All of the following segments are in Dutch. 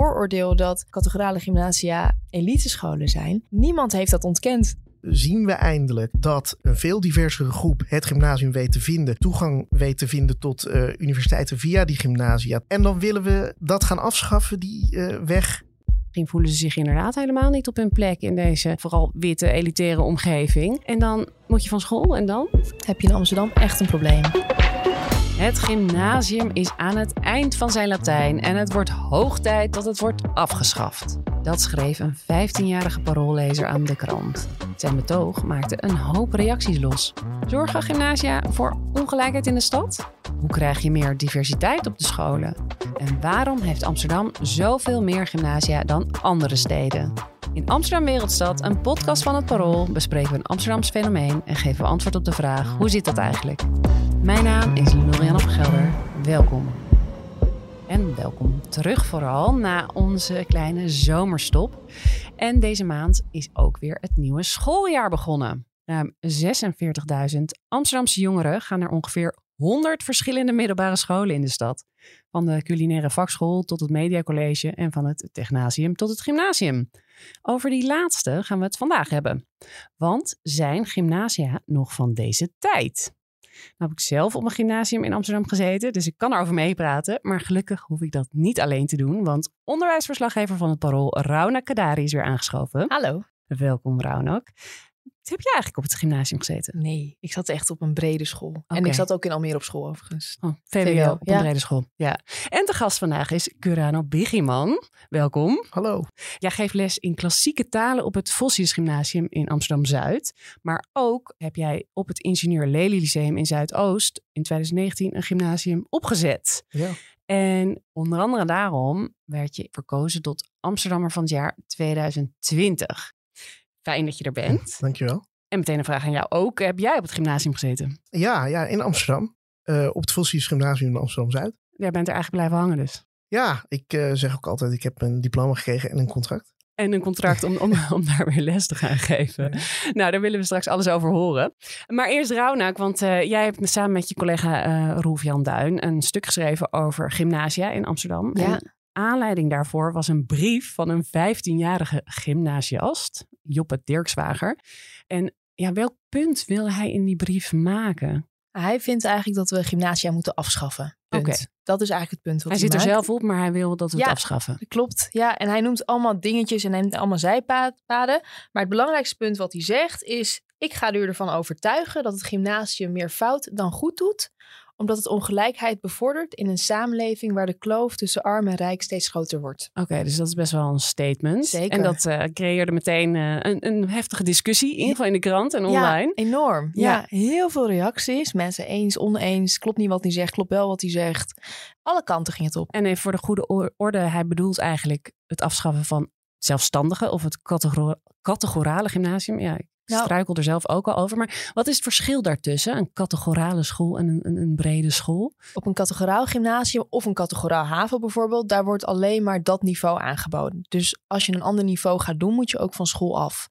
vooroordeel dat categorale gymnasia elitescholen zijn. Niemand heeft dat ontkend. zien we eindelijk dat een veel diversere groep het gymnasium weet te vinden, toegang weet te vinden tot eh, universiteiten via die gymnasia. En dan willen we dat gaan afschaffen, die eh, weg. Misschien voelen ze zich inderdaad helemaal niet op hun plek in deze vooral witte elitaire omgeving. En dan moet je van school en dan? Heb je in Amsterdam echt een probleem? Het gymnasium is aan het eind van zijn Latijn en het wordt hoog tijd dat het wordt afgeschaft. Dat schreef een 15-jarige paroollezer aan de krant. Zijn betoog maakte een hoop reacties los. Zorgen gymnasia voor ongelijkheid in de stad? Hoe krijg je meer diversiteit op de scholen? En waarom heeft Amsterdam zoveel meer gymnasia dan andere steden? In Amsterdam Wereldstad, een podcast van het Parool, bespreken we een Amsterdams fenomeen en geven we antwoord op de vraag: hoe zit dat eigenlijk? Mijn naam is Lorianne van Gelder. Welkom. En welkom terug vooral na onze kleine zomerstop. En deze maand is ook weer het nieuwe schooljaar begonnen. Ruim 46.000 Amsterdamse jongeren gaan naar ongeveer 100 verschillende middelbare scholen in de stad. Van de culinaire vakschool tot het mediacollege en van het technasium tot het gymnasium. Over die laatste gaan we het vandaag hebben. Want zijn gymnasia nog van deze tijd? Nou heb ik zelf op een gymnasium in Amsterdam gezeten, dus ik kan erover meepraten. Maar gelukkig hoef ik dat niet alleen te doen, want onderwijsverslaggever van het Parool, Rauna Kadari, is weer aangeschoven. Hallo. Welkom, Raunak. Heb je eigenlijk op het gymnasium gezeten? Nee, ik zat echt op een brede school. En ik zat ook in Almere op school overigens. Oh, VWO, VWO, op een brede school. Ja. En de gast vandaag is Curano Bigiman. Welkom. Hallo. Jij geeft les in klassieke talen op het Vossius Gymnasium in Amsterdam-Zuid. Maar ook heb jij op het Ingenieur Lely Lyceum in Zuidoost in 2019 een gymnasium opgezet. Ja. En onder andere daarom werd je verkozen tot Amsterdammer van het jaar 2020. Fijn dat je er bent. Dankjewel. En meteen een vraag aan jou ook. Heb jij op het gymnasium gezeten? Ja, ja, in Amsterdam. Eh, op het Vossius Gymnasium in Amsterdam-Zuid. Jij bent er eigenlijk blijven hangen dus. Ja, ik eh, zeg ook altijd, ik heb een diploma gekregen en een contract. En een contract om, om, om daar weer les te gaan geven. Nou, daar willen we straks alles over horen. Maar eerst Raunak, want eh, jij hebt samen met je collega eh Roelf Jan Duin een stuk geschreven over gymnasia in Amsterdam. Ja. En aanleiding daarvoor was een brief van een 15-jarige gymnasiast, Joppe Dirkswager. En ja, welk punt wil hij in die brief maken? Hij vindt eigenlijk dat we gymnasia moeten afschaffen. Oké. Dat is eigenlijk het punt wat Hij hij, zit er zelf op, maar hij wil dat we Ja. het afschaffen. Klopt, ja. En hij noemt allemaal dingetjes en hij neemt allemaal zijpaden. Maar het belangrijkste punt wat hij zegt is... ik ga u ervan overtuigen dat het gymnasium meer fout dan goed doet... omdat het ongelijkheid bevordert in een samenleving... waar de kloof tussen arm en rijk steeds groter wordt. Oké, dus dat is best wel een statement. Zeker. En dat eh, creëerde meteen eh, een, een heftige discussie, in ieder geval in de krant en online. Ja, enorm. Ja. Ja. heel veel reacties. Mensen eens, oneens. Klopt niet wat hij zegt, klopt wel wat hij zegt. Alle kanten ging het op. En even voor de goede orde, hij bedoelt eigenlijk het afschaffen van zelfstandige of het categor- categorale gymnasium. Ja, ik Nou. struikel er zelf ook al over. Maar wat is het verschil daartussen? Een categorale school en een, een, een brede school? Op een categoraal gymnasium of een categoraal HAVO bijvoorbeeld, daar wordt alleen maar dat niveau aangeboden. Dus als je een ander niveau gaat doen, moet je ook van school af.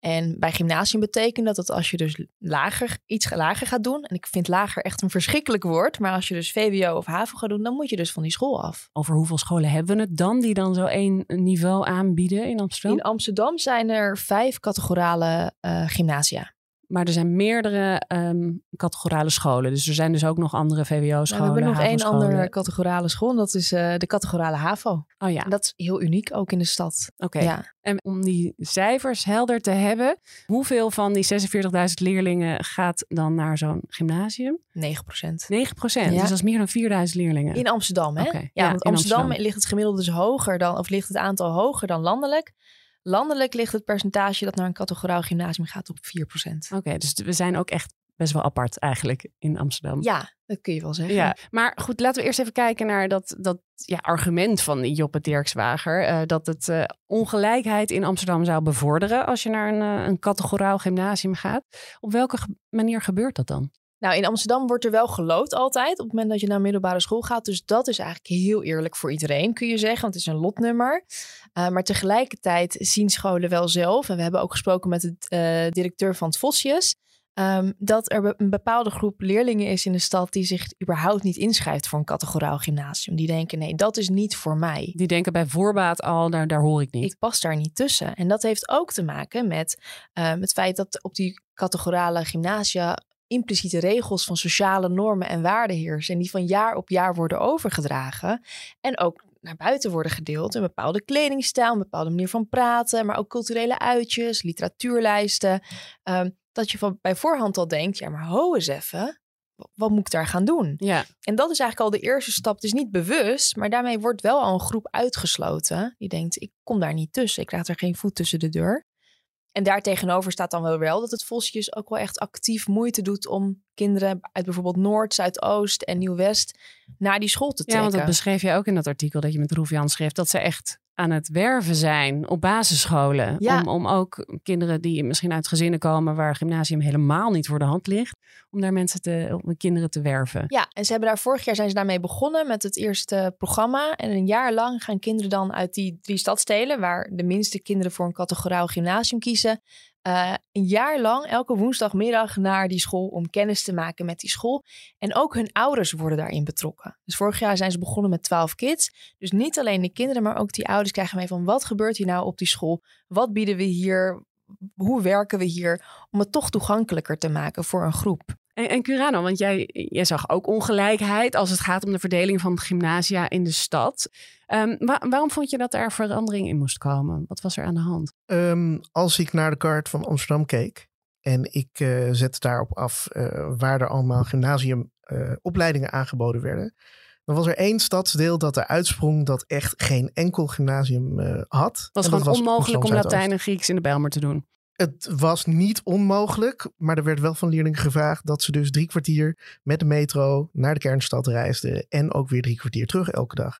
En bij gymnasium betekent dat dat als je dus lager, iets lager gaat doen, en ik vind lager echt een verschrikkelijk woord, maar als je dus VWO of HAVO gaat doen, dan moet je dus van die school af. Over hoeveel scholen hebben we het dan die dan zo één niveau aanbieden in Amsterdam? In Amsterdam zijn er vijf categorale eh, gymnasia. Maar er zijn meerdere ehm, categorale scholen. Dus er zijn dus ook nog andere Nou, VWO-scholen. we hebben nog één andere categorale school, en dat is eh, de categorale HAVO. Oh ja, En dat is heel uniek, ook in de stad. oké. Ja. En om die cijfers helder te hebben, hoeveel van die 46.000 leerlingen gaat dan naar zo'n gymnasium? 9 procent. 9 procent. Ja. Dus dat is meer dan 4000 leerlingen. In Amsterdam, hè? Ja, ja, want in Amsterdam, Amsterdam. ligt het gemiddelde dus hoger dan, of ligt het aantal hoger dan landelijk. Landelijk ligt het percentage dat naar een categoraal gymnasium gaat op 4%. Oké, dus we zijn ook echt best wel apart eigenlijk in Amsterdam. Ja, dat kun je wel zeggen. Ja, maar goed, laten we eerst even kijken naar dat, dat ja, argument van Joppe Dirkswager. eh, dat het eh, ongelijkheid in Amsterdam zou bevorderen als je naar een, eh, een categoraal gymnasium gaat. Op welke manier gebeurt dat dan? Nou, in Amsterdam wordt er wel geloot altijd op het moment dat je naar middelbare school gaat. Dus dat is eigenlijk heel eerlijk voor iedereen, kun je zeggen. Want het is een lotnummer. Uh, maar tegelijkertijd zien scholen wel zelf. En we hebben ook gesproken met de uh, directeur van het Vossius. ehm, dat er een bepaalde groep leerlingen is in de stad die zich überhaupt niet inschrijft voor een categoraal gymnasium. Die denken, nee, dat is niet voor mij. Die denken bij voorbaat al, daar, daar hoor ik niet. Ik pas daar niet tussen. En dat heeft ook te maken met um, het feit dat op die categorale gymnasia impliciete regels van sociale normen en waarden heersen. En die van jaar op jaar worden overgedragen. En ook naar buiten worden gedeeld. Een bepaalde kledingstijl, een bepaalde manier van praten, maar ook culturele uitjes, literatuurlijsten. Um, dat je van bij voorhand al denkt, ja, maar ho eens even. Wat moet ik daar gaan doen? Ja. En dat is eigenlijk al de eerste stap. Het is niet bewust, maar daarmee wordt wel al een groep uitgesloten. Die denkt, ik kom daar niet tussen. Ik laat er geen voet tussen de deur. En daartegenover staat dan wel wel dat het Vosjes ook wel echt actief moeite doet om kinderen uit bijvoorbeeld Noord, Zuidoost en Nieuw-West naar die school te trekken. Ja, want dat beschreef je ook in dat artikel dat je met Roef Jan schreef, dat ze echt aan het werven zijn op basisscholen. Ja. Om, om ook kinderen die misschien uit gezinnen komen waar gymnasium helemaal niet voor de hand ligt, om daar mensen te, om kinderen te werven. Ja, en ze hebben daar vorig jaar zijn ze daarmee begonnen met het eerste programma. En een jaar lang gaan kinderen dan uit die drie stadstelen, waar de minste kinderen voor een categoraal gymnasium kiezen, uh, een jaar lang elke woensdagmiddag naar die school om kennis te maken met die school. En ook hun ouders worden daarin betrokken. Dus vorig jaar zijn ze begonnen met 12 kids. Dus niet alleen de kinderen, maar ook die ouders krijgen mee van wat gebeurt hier nou op die school? Wat bieden we hier? Hoe werken we hier om het toch toegankelijker te maken voor een groep? En, en Curano, want jij, jij zag ook ongelijkheid als het gaat om de verdeling van gymnasia in de stad. Um, waarom vond je dat er verandering in moest komen? Wat was er aan de hand? Um, als ik naar de kaart van Amsterdam keek en ik uh, zette daarop af uh, waar er allemaal gymnasiumopleidingen uh, aangeboden werden, dan was er één stadsdeel dat er uitsprong dat echt geen enkel gymnasium had. Het was gewoon onmogelijk om Latijn en Grieks in de Bijlmer te doen. Het was niet onmogelijk, maar er werd wel van leerlingen gevraagd dat ze dus drie kwartier met de metro naar de kernstad reisden en ook weer drie kwartier terug elke dag.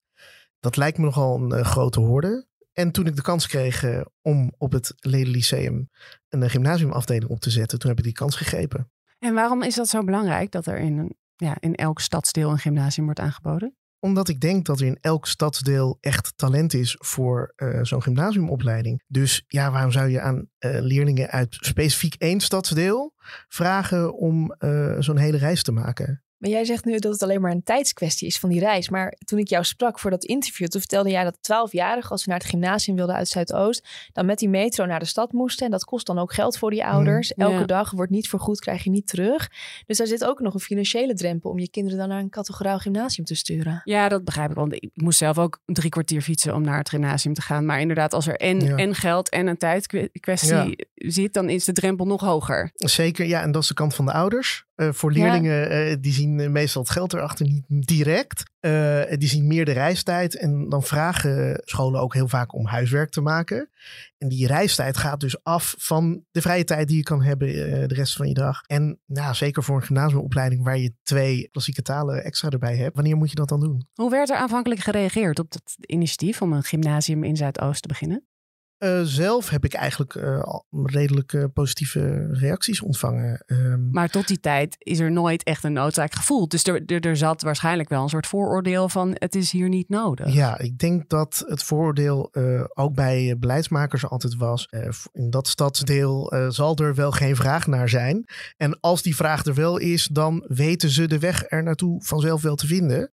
Dat lijkt me nogal een uh, grote hoorde. En toen ik de kans kreeg uh, om op het Leden Lyceum een uh, gymnasiumafdeling op te zetten, toen heb ik die kans gegrepen. En waarom is dat zo belangrijk dat er in, ja, in elk stadsdeel een gymnasium wordt aangeboden? Omdat ik denk dat er in elk stadsdeel echt talent is voor uh, zo'n gymnasiumopleiding. Dus ja, waarom zou je aan uh, leerlingen uit specifiek één stadsdeel vragen om uh, zo'n hele reis te maken? Maar jij zegt nu dat het alleen maar een tijdskwestie is van die reis. Maar toen ik jou sprak voor dat interview, toen vertelde jij dat 12-jarigen, als ze naar het gymnasium wilden uit Zuidoost, dan met die metro naar de stad moesten. En dat kost dan ook geld voor die ouders. Mm, Elke ja. dag wordt niet vergoed, krijg je niet terug. Dus daar zit ook nog een financiële drempel om je kinderen dan naar een categoraal gymnasium te sturen. Ja, dat begrijp ik. Want ik moest zelf ook drie kwartier fietsen om naar het gymnasium te gaan. Maar inderdaad, als er en, ja. en geld en een tijdkwestie ja. zit, dan is de drempel nog hoger. Zeker, ja. En dat is de kant van de ouders. Uh, voor leerlingen, ja. uh, die zien meestal het geld erachter niet direct. Uh, die zien meer de reistijd. En dan vragen scholen ook heel vaak om huiswerk te maken. En die reistijd gaat dus af van de vrije tijd die je kan hebben de rest van je dag. En nou, zeker voor een gymnasiumopleiding waar je twee klassieke talen extra erbij hebt. Wanneer moet je dat dan doen? Hoe werd er aanvankelijk gereageerd op het initiatief om een gymnasium in Zuidoost te beginnen? Uh, zelf heb ik eigenlijk uh, redelijk uh, positieve reacties ontvangen. Um, maar tot die tijd is er nooit echt een noodzaak gevoeld. Dus er, er, er, zat waarschijnlijk wel een soort vooroordeel van het is hier niet nodig. Ja, ik denk dat het vooroordeel ook bij beleidsmakers altijd was. in dat stadsdeel zal er wel geen vraag naar zijn. En als die vraag er wel is, dan weten ze de weg er naartoe vanzelf wel te vinden.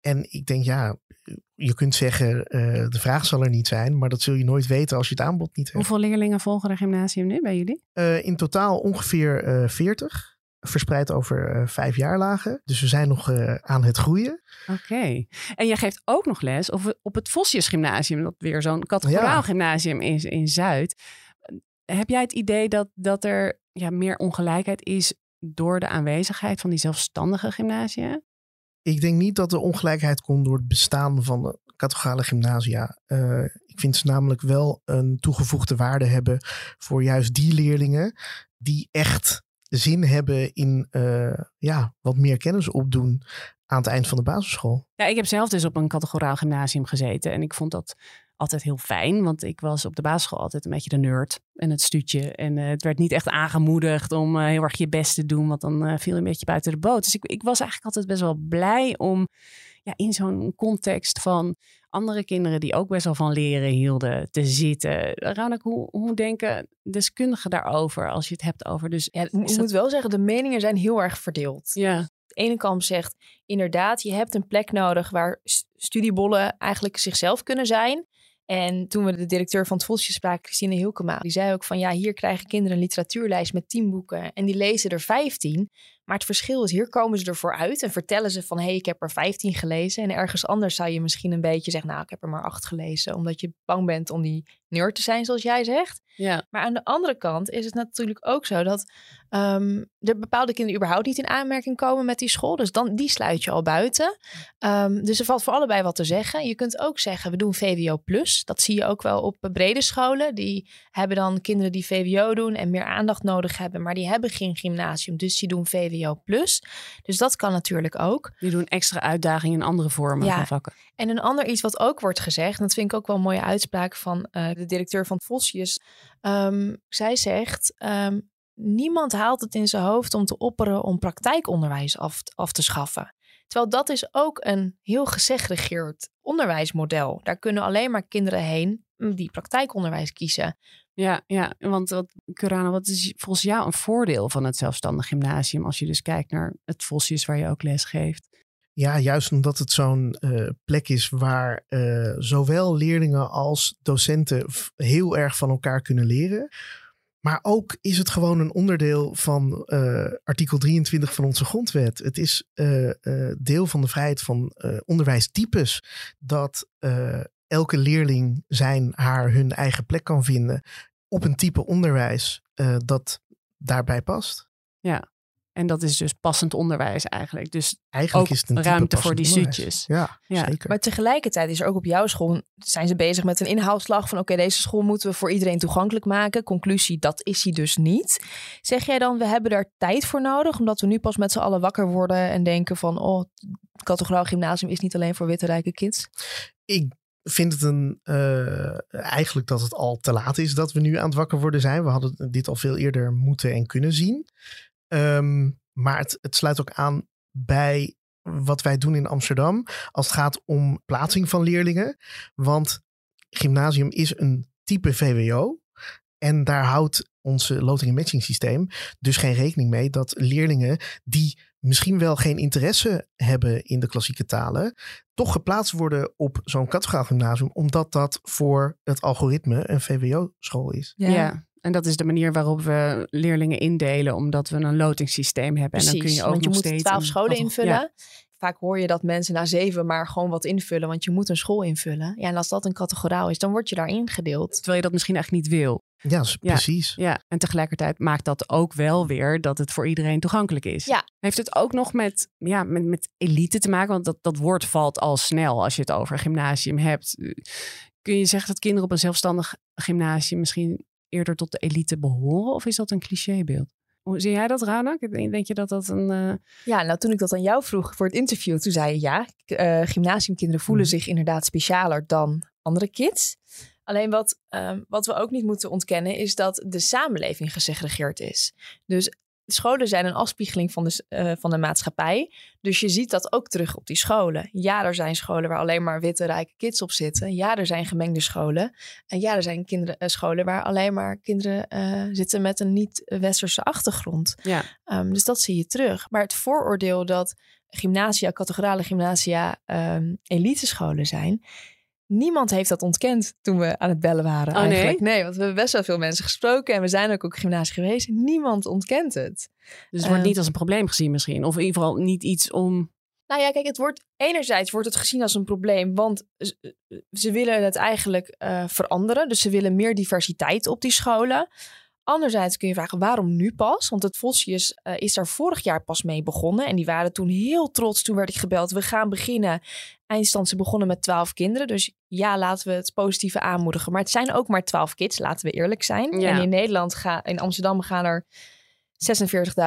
En ik denk, ja, je kunt zeggen, uh, de vraag zal er niet zijn, maar dat zul je nooit weten als je het aanbod niet hebt. Hoeveel leerlingen volgen er gymnasium nu bij jullie? Uh, in totaal ongeveer uh, 40, verspreid over vijf jaarlagen. Dus we zijn nog aan het groeien. Oké. Okay. En je geeft ook nog les op, op het Vosjes Gymnasium, dat weer zo'n categoraal ja. gymnasium is in Zuid. Heb jij het idee dat, dat er ja, meer ongelijkheid is door de aanwezigheid van die zelfstandige gymnasia? Ik denk niet dat de ongelijkheid komt door het bestaan van de categorale gymnasia. Uh, ik vind ze namelijk wel een toegevoegde waarde hebben voor juist die leerlingen die echt zin hebben in uh, ja, wat meer kennis opdoen aan het eind van de basisschool. Ja, ik heb zelf dus op een categoraal gymnasium gezeten en ik vond dat altijd heel fijn, want ik was op de basisschool altijd een beetje de nerd en het stuutje. En uh, het werd niet echt aangemoedigd om uh, heel erg je best te doen, want dan uh, viel je een beetje buiten de boot. Dus ik, ik was eigenlijk altijd best wel blij om ja, in zo'n context van andere kinderen die ook best wel van leren hielden te zitten. Raunak, hoe, hoe denken deskundigen daarover als je het hebt over? Dus Ja, ik dat- moet wel zeggen, de meningen zijn heel erg verdeeld. Ja, De ene kant zegt inderdaad, je hebt een plek nodig waar st- studiebollen eigenlijk zichzelf kunnen zijn. En toen we de directeur van het Volksje spraken, Christine Hilkema, die zei ook van ja, hier krijgen kinderen een literatuurlijst met 10 boeken en die lezen er 15. Maar het verschil is, hier komen ze ervoor uit en vertellen ze van hé, hey, ik heb er 15 gelezen. En ergens anders zou je misschien een beetje zeggen, nou, ik heb er maar 8 gelezen, omdat je bang bent om die nerd te zijn, zoals jij zegt. ja. Maar aan de andere kant is het natuurlijk ook zo dat ehm, er bepaalde kinderen überhaupt niet in aanmerking komen met die school. Dus dan, die sluit je al buiten. Ehm, dus er valt voor allebei wat te zeggen. Je kunt ook zeggen, we doen VWO plus. Dat zie je ook wel op brede scholen. Die hebben dan kinderen die VWO doen en meer aandacht nodig hebben. Maar die hebben geen gymnasium, dus die doen VWO plus. Dus dat kan natuurlijk ook. Die doen extra uitdagingen in andere vormen Ja. van vakken. En een ander iets wat ook wordt gezegd, en dat vind ik ook wel een mooie uitspraak van eh, de directeur van Vosjes. Ehm, zij zegt: ehm, Niemand haalt het in zijn hoofd om te opperen om praktijkonderwijs af, af te schaffen. Terwijl dat is ook een heel gesegregeerd onderwijsmodel. Daar kunnen alleen maar kinderen heen die praktijkonderwijs kiezen. Ja, ja, want wat, Curana, wat is volgens jou een voordeel van het zelfstandig gymnasium als je dus kijkt naar het Vosjes waar je ook les geeft? Ja, juist omdat het zo'n eh, plek is waar eh, zowel leerlingen als docenten heel erg van elkaar kunnen leren. Maar ook is het gewoon een onderdeel van eh, artikel 23 van onze grondwet. Het is eh, eh, deel van de vrijheid van onderwijstypes dat elke leerling zijn, haar, hun eigen plek kan vinden op een type onderwijs dat daarbij past. En dat is dus passend onderwijs eigenlijk. Dus Eigenlijk Ook is het een ruimte voor die sutjes. Ja, Ja. zeker. Maar tegelijkertijd is er ook op jouw school, zijn ze bezig met een inhaalslag van oké, deze school moeten we voor iedereen toegankelijk maken. Conclusie, dat is hij dus niet. Zeg jij dan, we hebben daar tijd voor nodig, omdat we nu pas met z'n allen wakker worden en denken van, oh, het categoraal gymnasium is niet alleen voor witte rijke kids. ik vind het een, eh, eigenlijk dat het al te laat is dat we nu aan het wakker worden zijn. We hadden dit al veel eerder moeten en kunnen zien. Ehm, maar het, het sluit ook aan bij wat wij doen in Amsterdam als het gaat om plaatsing van leerlingen. Want gymnasium is een type VWO. En daar houdt onze loting en matching systeem dus geen rekening mee dat leerlingen die misschien wel geen interesse hebben in de klassieke talen, toch geplaatst worden op zo'n categoraal gymnasium, omdat dat voor het algoritme een VWO-school is. ja. En dat is de manier waarop we leerlingen indelen, omdat we een lotingssysteem hebben. en dan kun je ook want je nog moet steeds twaalf scholen invullen. Ja. Vaak hoor je dat mensen na zeven maar gewoon wat invullen, want je moet een school invullen. Ja, en als dat een categoraal is, dan word je daar ingedeeld. Terwijl je dat misschien eigenlijk niet wil. Ja, precies. Ja, en tegelijkertijd maakt dat ook wel weer dat het voor iedereen toegankelijk is. Ja. Heeft het ook nog met, ja, met, met elite te maken? Want dat, dat woord valt al snel als je het over een gymnasium hebt. Kun je zeggen dat kinderen op een zelfstandig gymnasium misschien eerder tot de elite behoren? Of is dat een clichébeeld? Hoe zie jij dat, Raunak? Denk je dat dat een... eh, Ja, nou toen ik dat aan jou vroeg voor het interview, toen zei je ja, eh, gymnasiumkinderen voelen Mhm. zich inderdaad specialer dan andere kids. Alleen wat, ehm, wat we ook niet moeten ontkennen is dat de samenleving gesegregeerd is. Dus scholen zijn een afspiegeling van de, eh, van de maatschappij. Dus je ziet dat ook terug op die scholen. Ja, er zijn scholen waar alleen maar witte, rijke kids op zitten. Ja, er zijn gemengde scholen. En ja, er zijn kinderen, eh, scholen waar alleen maar kinderen eh, zitten met een niet-westerse achtergrond. ja. Um, dus dat zie je terug. Maar het vooroordeel dat gymnasia, categorale gymnasia, um, elitescholen zijn. Niemand heeft dat ontkend toen we aan het bellen waren. Oh, nee? eigenlijk. nee? want we hebben best wel veel mensen gesproken en we zijn ook op gymnasie geweest. Niemand ontkent het. Dus het wordt Eh. niet als een probleem gezien misschien. Of in ieder geval niet iets om... Nou ja, kijk, het wordt enerzijds wordt het gezien als een probleem, want z- ze willen het eigenlijk eh, veranderen. Dus ze willen meer diversiteit op die scholen. Anderzijds kun je vragen waarom nu pas? Want het Vosjes eh, is daar vorig jaar pas mee begonnen. En die waren toen heel trots. Toen werd ik gebeld. We gaan beginnen. Eindstand, ze begonnen met twaalf kinderen. Dus ja, laten we het positieve aanmoedigen. Maar het zijn ook maar twaalf kids, laten we eerlijk zijn. Ja. En in Nederland, gaan, in Amsterdam gaan er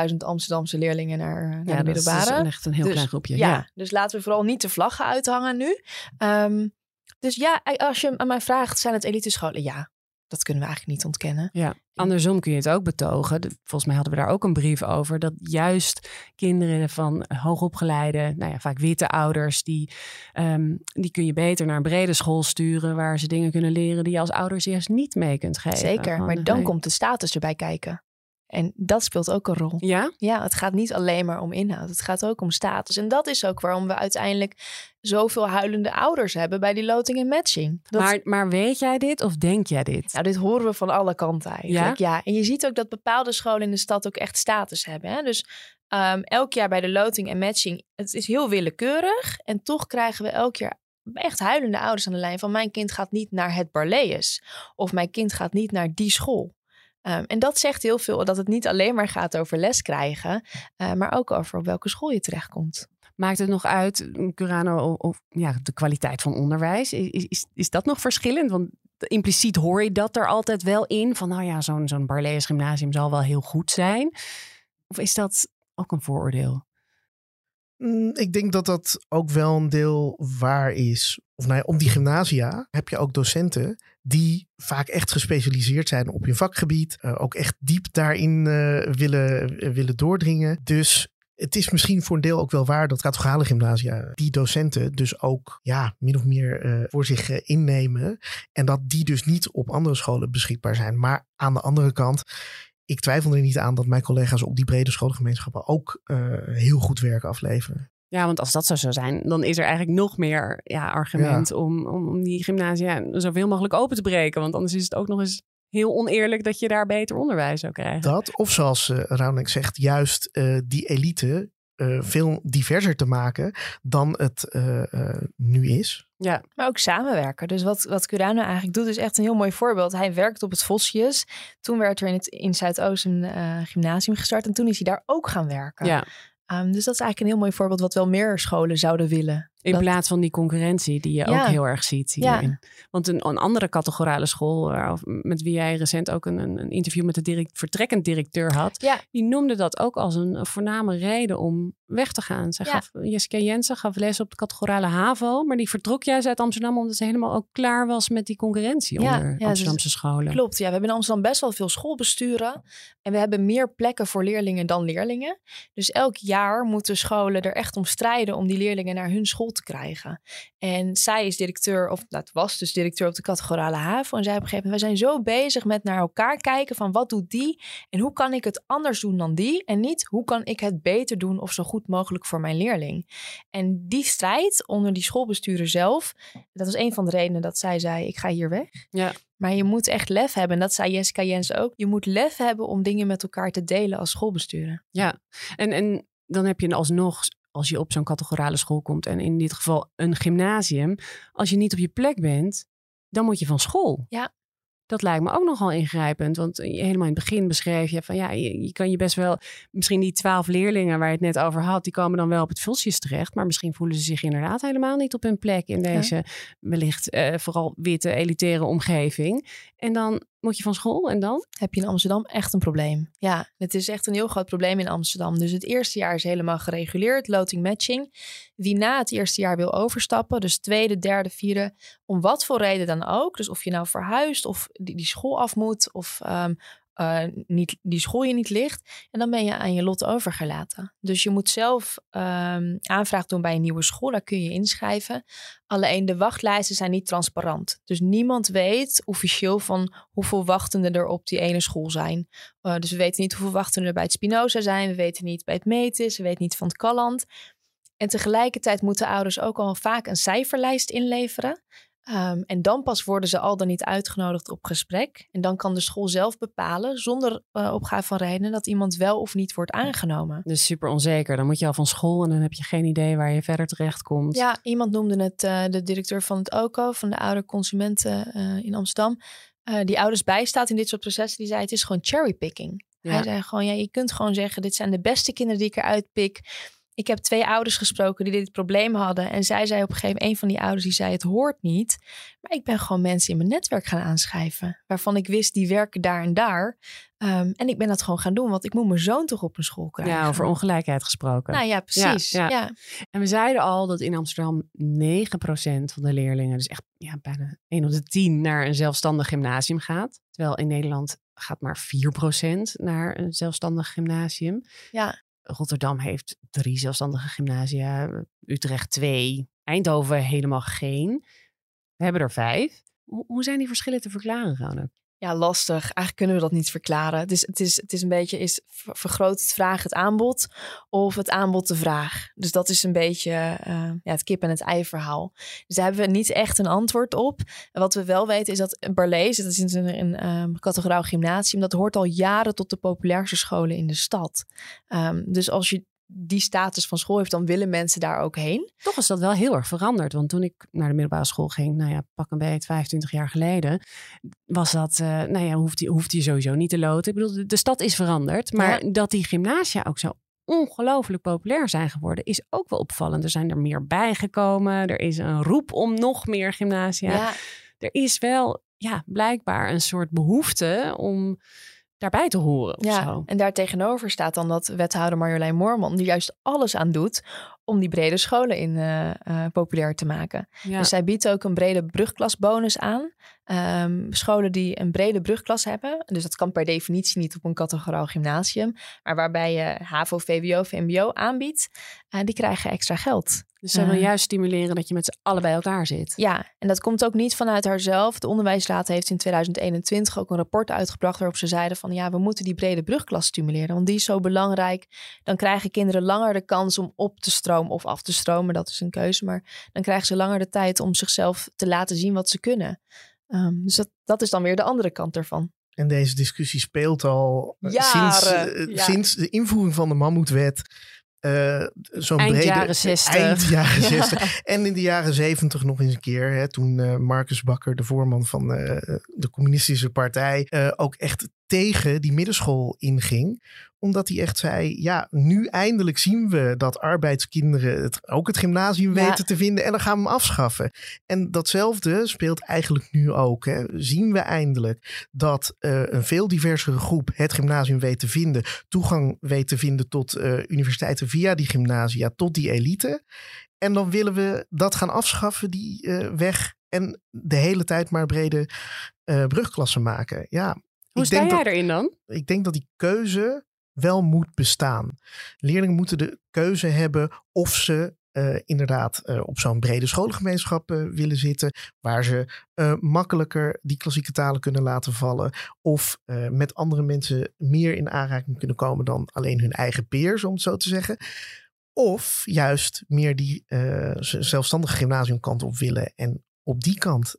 46.000 Amsterdamse leerlingen naar, naar Ja, de dat is middelbare. echt een heel Dus, klein groepje. Ja, ja. dus laten we vooral niet de vlaggen uithangen nu. Ehm, dus ja, als je aan mij vraagt, zijn het elite scholen? Ja, Dat kunnen we eigenlijk niet ontkennen. Ja, andersom kun je het ook betogen. Volgens mij hadden we daar ook een brief over. Dat juist kinderen van hoogopgeleide, nou ja, vaak witte ouders, die, ehm, die kun je beter naar een brede school sturen. Waar ze dingen kunnen leren die je als ouders juist niet mee kunt geven. Zeker, maar dan komt de status erbij kijken. En dat speelt ook een rol. Ja? Ja, het gaat niet alleen maar om inhoud. Het gaat ook om status. En dat is ook waarom we uiteindelijk zoveel huilende ouders hebben bij die loting en matching. Dat, Maar, maar weet jij dit of denk jij dit? Nou, dit horen we van alle kanten eigenlijk. Ja? En je ziet ook dat bepaalde scholen in de stad ook echt status hebben. Hè? Dus ehm, elk jaar bij de loting en matching, het is heel willekeurig. En toch krijgen we elk jaar echt huilende ouders aan de lijn van mijn kind gaat niet naar het Barlees. Of mijn kind gaat niet naar die school. Ehm, en dat zegt heel veel dat het niet alleen maar gaat over les krijgen, eh, maar ook over op welke school je terechtkomt. Maakt het nog uit, Curano, of, of ja, de kwaliteit van onderwijs? Is, is, is dat nog verschillend? Want impliciet hoor je dat er altijd wel in. Van nou ja, zo'n zo'n Barlees gymnasium zal wel heel goed zijn. Of is dat ook een vooroordeel? Mm, Ik denk dat dat ook wel een deel waar is. Of nou ja, op die gymnasia heb je ook docenten die vaak echt gespecialiseerd zijn op hun vakgebied. eh, ook echt diep daarin eh, willen, eh, willen doordringen. Dus het is misschien voor een deel ook wel waar dat kathedrale gymnasia die docenten dus ook ja, min of meer voor zich innemen. En dat die dus niet op andere scholen beschikbaar zijn. Maar aan de andere kant, ik twijfel er niet aan dat mijn collega's op die brede scholengemeenschappen ook eh, heel goed werk afleveren. Ja, want als dat zo zou zijn, dan is er eigenlijk nog meer ja, argument om, om, om die gymnasia zoveel mogelijk open te breken. Want anders is het ook nog eens heel oneerlijk dat je daar beter onderwijs zou krijgen. Dat, of zoals uh, Raunek zegt, juist uh, die elite uh, veel diverser te maken dan het uh, nu is. Ja. Maar ook samenwerken. Dus wat, wat Curano eigenlijk doet, is echt een heel mooi voorbeeld. Hij werkt op het Vosjes. Toen werd er in, het, in Zuidoost een uh, gymnasium gestart. En toen is hij daar ook gaan werken. Ja. Um, dus dat is eigenlijk een heel mooi voorbeeld wat wel meer scholen zouden willen. In dat... plaats van die concurrentie die je ja. ook heel erg ziet hierin. Ja. Want een, een, andere categorale school, met wie jij recent ook een, een interview met de direct, vertrekkend directeur had, ja. die noemde dat ook als een, voorname reden om weg te gaan. Zij gaf, Jessica Jensen gaf les op de categorale HAVO, maar die vertrok juist uit Amsterdam omdat ze helemaal ook klaar was met die concurrentie onder Amsterdamse dus, scholen. Klopt, ja. We hebben in Amsterdam best wel veel schoolbesturen en we hebben meer plekken voor leerlingen dan leerlingen. Dus elk jaar moeten scholen er echt om strijden om die leerlingen naar hun school te krijgen. En zij is directeur, of dat was dus directeur op de categorale HAVO. En zij op een gegeven moment, wij zijn zo bezig met naar elkaar kijken van wat doet die en hoe kan ik het anders doen dan die? En niet hoe kan ik het beter doen of zo goed mogelijk voor mijn leerling? En die strijd onder die schoolbesturen zelf, dat was een van de redenen dat zij zei, ik ga hier weg. Ja. Maar je moet echt lef hebben, en dat zei Jessica Jens ook. Je moet lef hebben om dingen met elkaar te delen als schoolbesturen. Ja, en, en dan heb je alsnog als je op zo'n categorale school komt en in dit geval een gymnasium, als je niet op je plek bent, dan moet je van school. Ja. Dat lijkt me ook nogal ingrijpend. Want helemaal in het begin beschreef je van ja, je, je kan je best wel. Misschien die twaalf leerlingen waar je het net over had, die komen dan wel op het Vulsjes terecht. Maar misschien voelen ze zich inderdaad helemaal niet op hun plek in deze ja. wellicht uh, vooral witte elitaire omgeving. En dan moet je van school en dan? Heb je in Amsterdam echt een probleem. Ja, het is echt een heel groot probleem in Amsterdam. Dus het eerste jaar is helemaal gereguleerd, loting matching. Wie na het eerste jaar wil overstappen, dus tweede, derde, vierde, om wat voor reden dan ook. Dus of je nou verhuist of die, die school af moet of um, uh, niet, die school je niet ligt. En dan ben je aan je lot overgelaten. Dus je moet zelf um, aanvraag doen bij een nieuwe school. Daar kun je inschrijven. Alleen de wachtlijsten zijn niet transparant. Dus niemand weet officieel van hoeveel wachtenden er op die ene school zijn. Uh, dus we weten niet hoeveel wachtenden er bij het Spinoza zijn. We weten niet bij het Metis. We weten niet van het Calland. En tegelijkertijd moeten ouders ook al vaak een cijferlijst inleveren. Um, en dan pas worden ze al dan niet uitgenodigd op gesprek. En dan kan de school zelf bepalen, zonder uh, opgave van redenen, dat iemand wel of niet wordt aangenomen. Dus super onzeker. Dan moet je al van school en dan heb je geen idee waar je verder terecht komt. Ja, iemand noemde het uh, de directeur van het OCO, van de oude consumenten uh, in Amsterdam. die ouders bijstaat in dit soort processen, die zei: het is gewoon cherrypicking. Ja. Hij zei gewoon: ja, je kunt gewoon zeggen: dit zijn de beste kinderen die ik eruit pik. Ik heb twee ouders gesproken die dit probleem hadden. En zij zei op een gegeven moment, een van die ouders die zei: Het hoort niet. Maar ik ben gewoon mensen in mijn netwerk gaan aanschrijven. Waarvan ik wist, die werken daar en daar. Ehm, en ik ben dat gewoon gaan doen, want ik moet mijn zoon toch op een school krijgen. Ja, over ongelijkheid gesproken. Nou ja, precies. Ja, Ja, ja. En we zeiden al dat in Amsterdam 9% van de leerlingen, dus echt ja, bijna 1 op de 10, naar een zelfstandig gymnasium gaat. Terwijl in Nederland gaat maar 4% naar een zelfstandig gymnasium. Ja. Rotterdam heeft drie zelfstandige gymnasia, Utrecht twee, Eindhoven helemaal geen. We hebben er vijf. Hoe, zijn die verschillen te verklaren, Rauwne? Ja, lastig. Eigenlijk kunnen we dat niet verklaren. Is, het is, het is een beetje, is ver- vergroot het vraag het aanbod of het aanbod de vraag. Dus dat is een beetje eh, ja, het kip en het ei verhaal. Dus daar hebben we niet echt een antwoord op. Wat we wel weten is dat Barlees, dat is een, een um, categoraal gymnasium, dat hoort al jaren tot de populairste scholen in de stad. Um, dus als je die status van school heeft, dan willen mensen daar ook heen. Toch is dat wel heel erg veranderd. Want toen ik naar de middelbare school ging, nou ja, pak een beetje 25 jaar geleden, was dat, uh, nou ja, hoeft hij hoeft die sowieso niet te loten. Ik bedoel, de, de stad is veranderd. Maar ja. dat die gymnasia ook zo ongelooflijk populair zijn geworden, is ook wel opvallend. Er zijn er meer bijgekomen. Er is een roep om nog meer gymnasia. Ja. Er is wel, ja, blijkbaar een soort behoefte om daarbij te horen. ja, zo. en daar tegenover staat dan dat wethouder Marjolein Moorman, die juist alles aan doet om die brede scholen in uh, uh, populair te maken. Ja. Dus zij biedt ook een brede brugklasbonus aan. Um, scholen die een brede brugklas hebben, dus dat kan per definitie niet op een categoraal gymnasium, maar waarbij je HAVO, VWO, VMBO aanbiedt, uh, die krijgen extra geld. Dus ze willen juist stimuleren dat je met z'n allen bij elkaar zit. Ja, en dat komt ook niet vanuit haarzelf. De onderwijsraad heeft in 2021 ook een rapport uitgebracht waarop ze zeiden van ja, we moeten die brede brugklas stimuleren, want die is zo belangrijk. Dan krijgen kinderen langer de kans om op te stromen of af te stromen, dat is een keuze, maar dan krijgen ze langer de tijd om zichzelf te laten zien wat ze kunnen. Um, dus dat, dat is dan weer de andere kant ervan. En deze discussie speelt al Jaren, sinds, uh, ja. sinds de invoering van de Mammoetwet. Uh, zo'n eind brede, jaren 60. Eind jaren 60. en in de jaren 70 nog eens een keer. Hè, toen uh, Marcus Bakker, de voorman van uh, de Communistische Partij, ook echt tegen die middenschool inging omdat hij echt zei, ja, nu eindelijk zien we dat arbeidskinderen het, ook het gymnasium ja. weten te vinden en dan gaan we hem afschaffen. En datzelfde speelt eigenlijk nu ook. Hè. Zien we eindelijk dat uh, een veel diversere groep het gymnasium weet te vinden, toegang weet te vinden tot uh, universiteiten via die gymnasia, tot die elite. En dan willen we dat gaan afschaffen, die uh, weg. En de hele tijd maar brede brugklassen maken. Ja, Hoe sta jij dat, erin dan? Ik denk dat die keuze wel moet bestaan. Leerlingen moeten de keuze hebben of ze uh, inderdaad uh, op zo'n brede scholengemeenschap uh, willen zitten, waar ze makkelijker die klassieke talen kunnen laten vallen, of met andere mensen meer in aanraking kunnen komen dan alleen hun eigen peers, om het zo te zeggen. Of juist meer die zelfstandige gymnasiumkant op willen en op die kant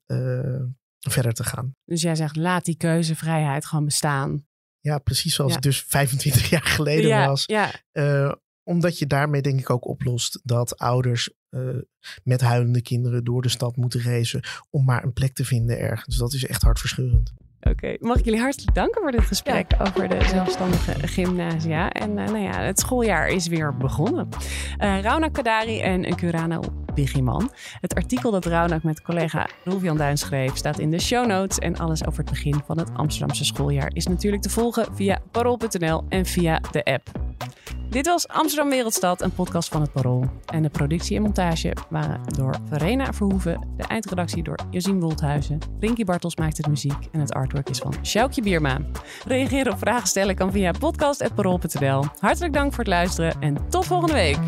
verder te gaan. Dus jij zegt, laat die keuzevrijheid gewoon bestaan. Ja, precies zoals ja. het dus 25 jaar geleden ja, was. Ja. Uh, omdat je daarmee denk ik ook oplost dat ouders uh, met huilende kinderen door de stad moeten racen om maar een plek te vinden ergens. Dat is echt hartverscheurend. Oké, okay. mag ik jullie hartelijk danken voor dit gesprek ja. over de zelfstandige gymnasia. En uh, nou ja, het schooljaar is weer begonnen. Uh, Rauna Kadari en Curano Bigiman. Het artikel dat Raunak met collega Rolf-Jan Duin schreef staat in de show notes. En alles over het begin van het Amsterdamse schooljaar is natuurlijk te volgen via parool.nl en via de app. Dit was Amsterdam Wereldstad, een podcast van het Parool. En de productie en montage waren door Verena Verhoeven, de eindredactie door Josien Wolthuizen, Rinky Bartels maakt het muziek en het artwork is van Sjoukje Bierma. Reageren op vragen stellen kan via podcast.parool.nl. Hartelijk dank voor het luisteren en tot volgende week!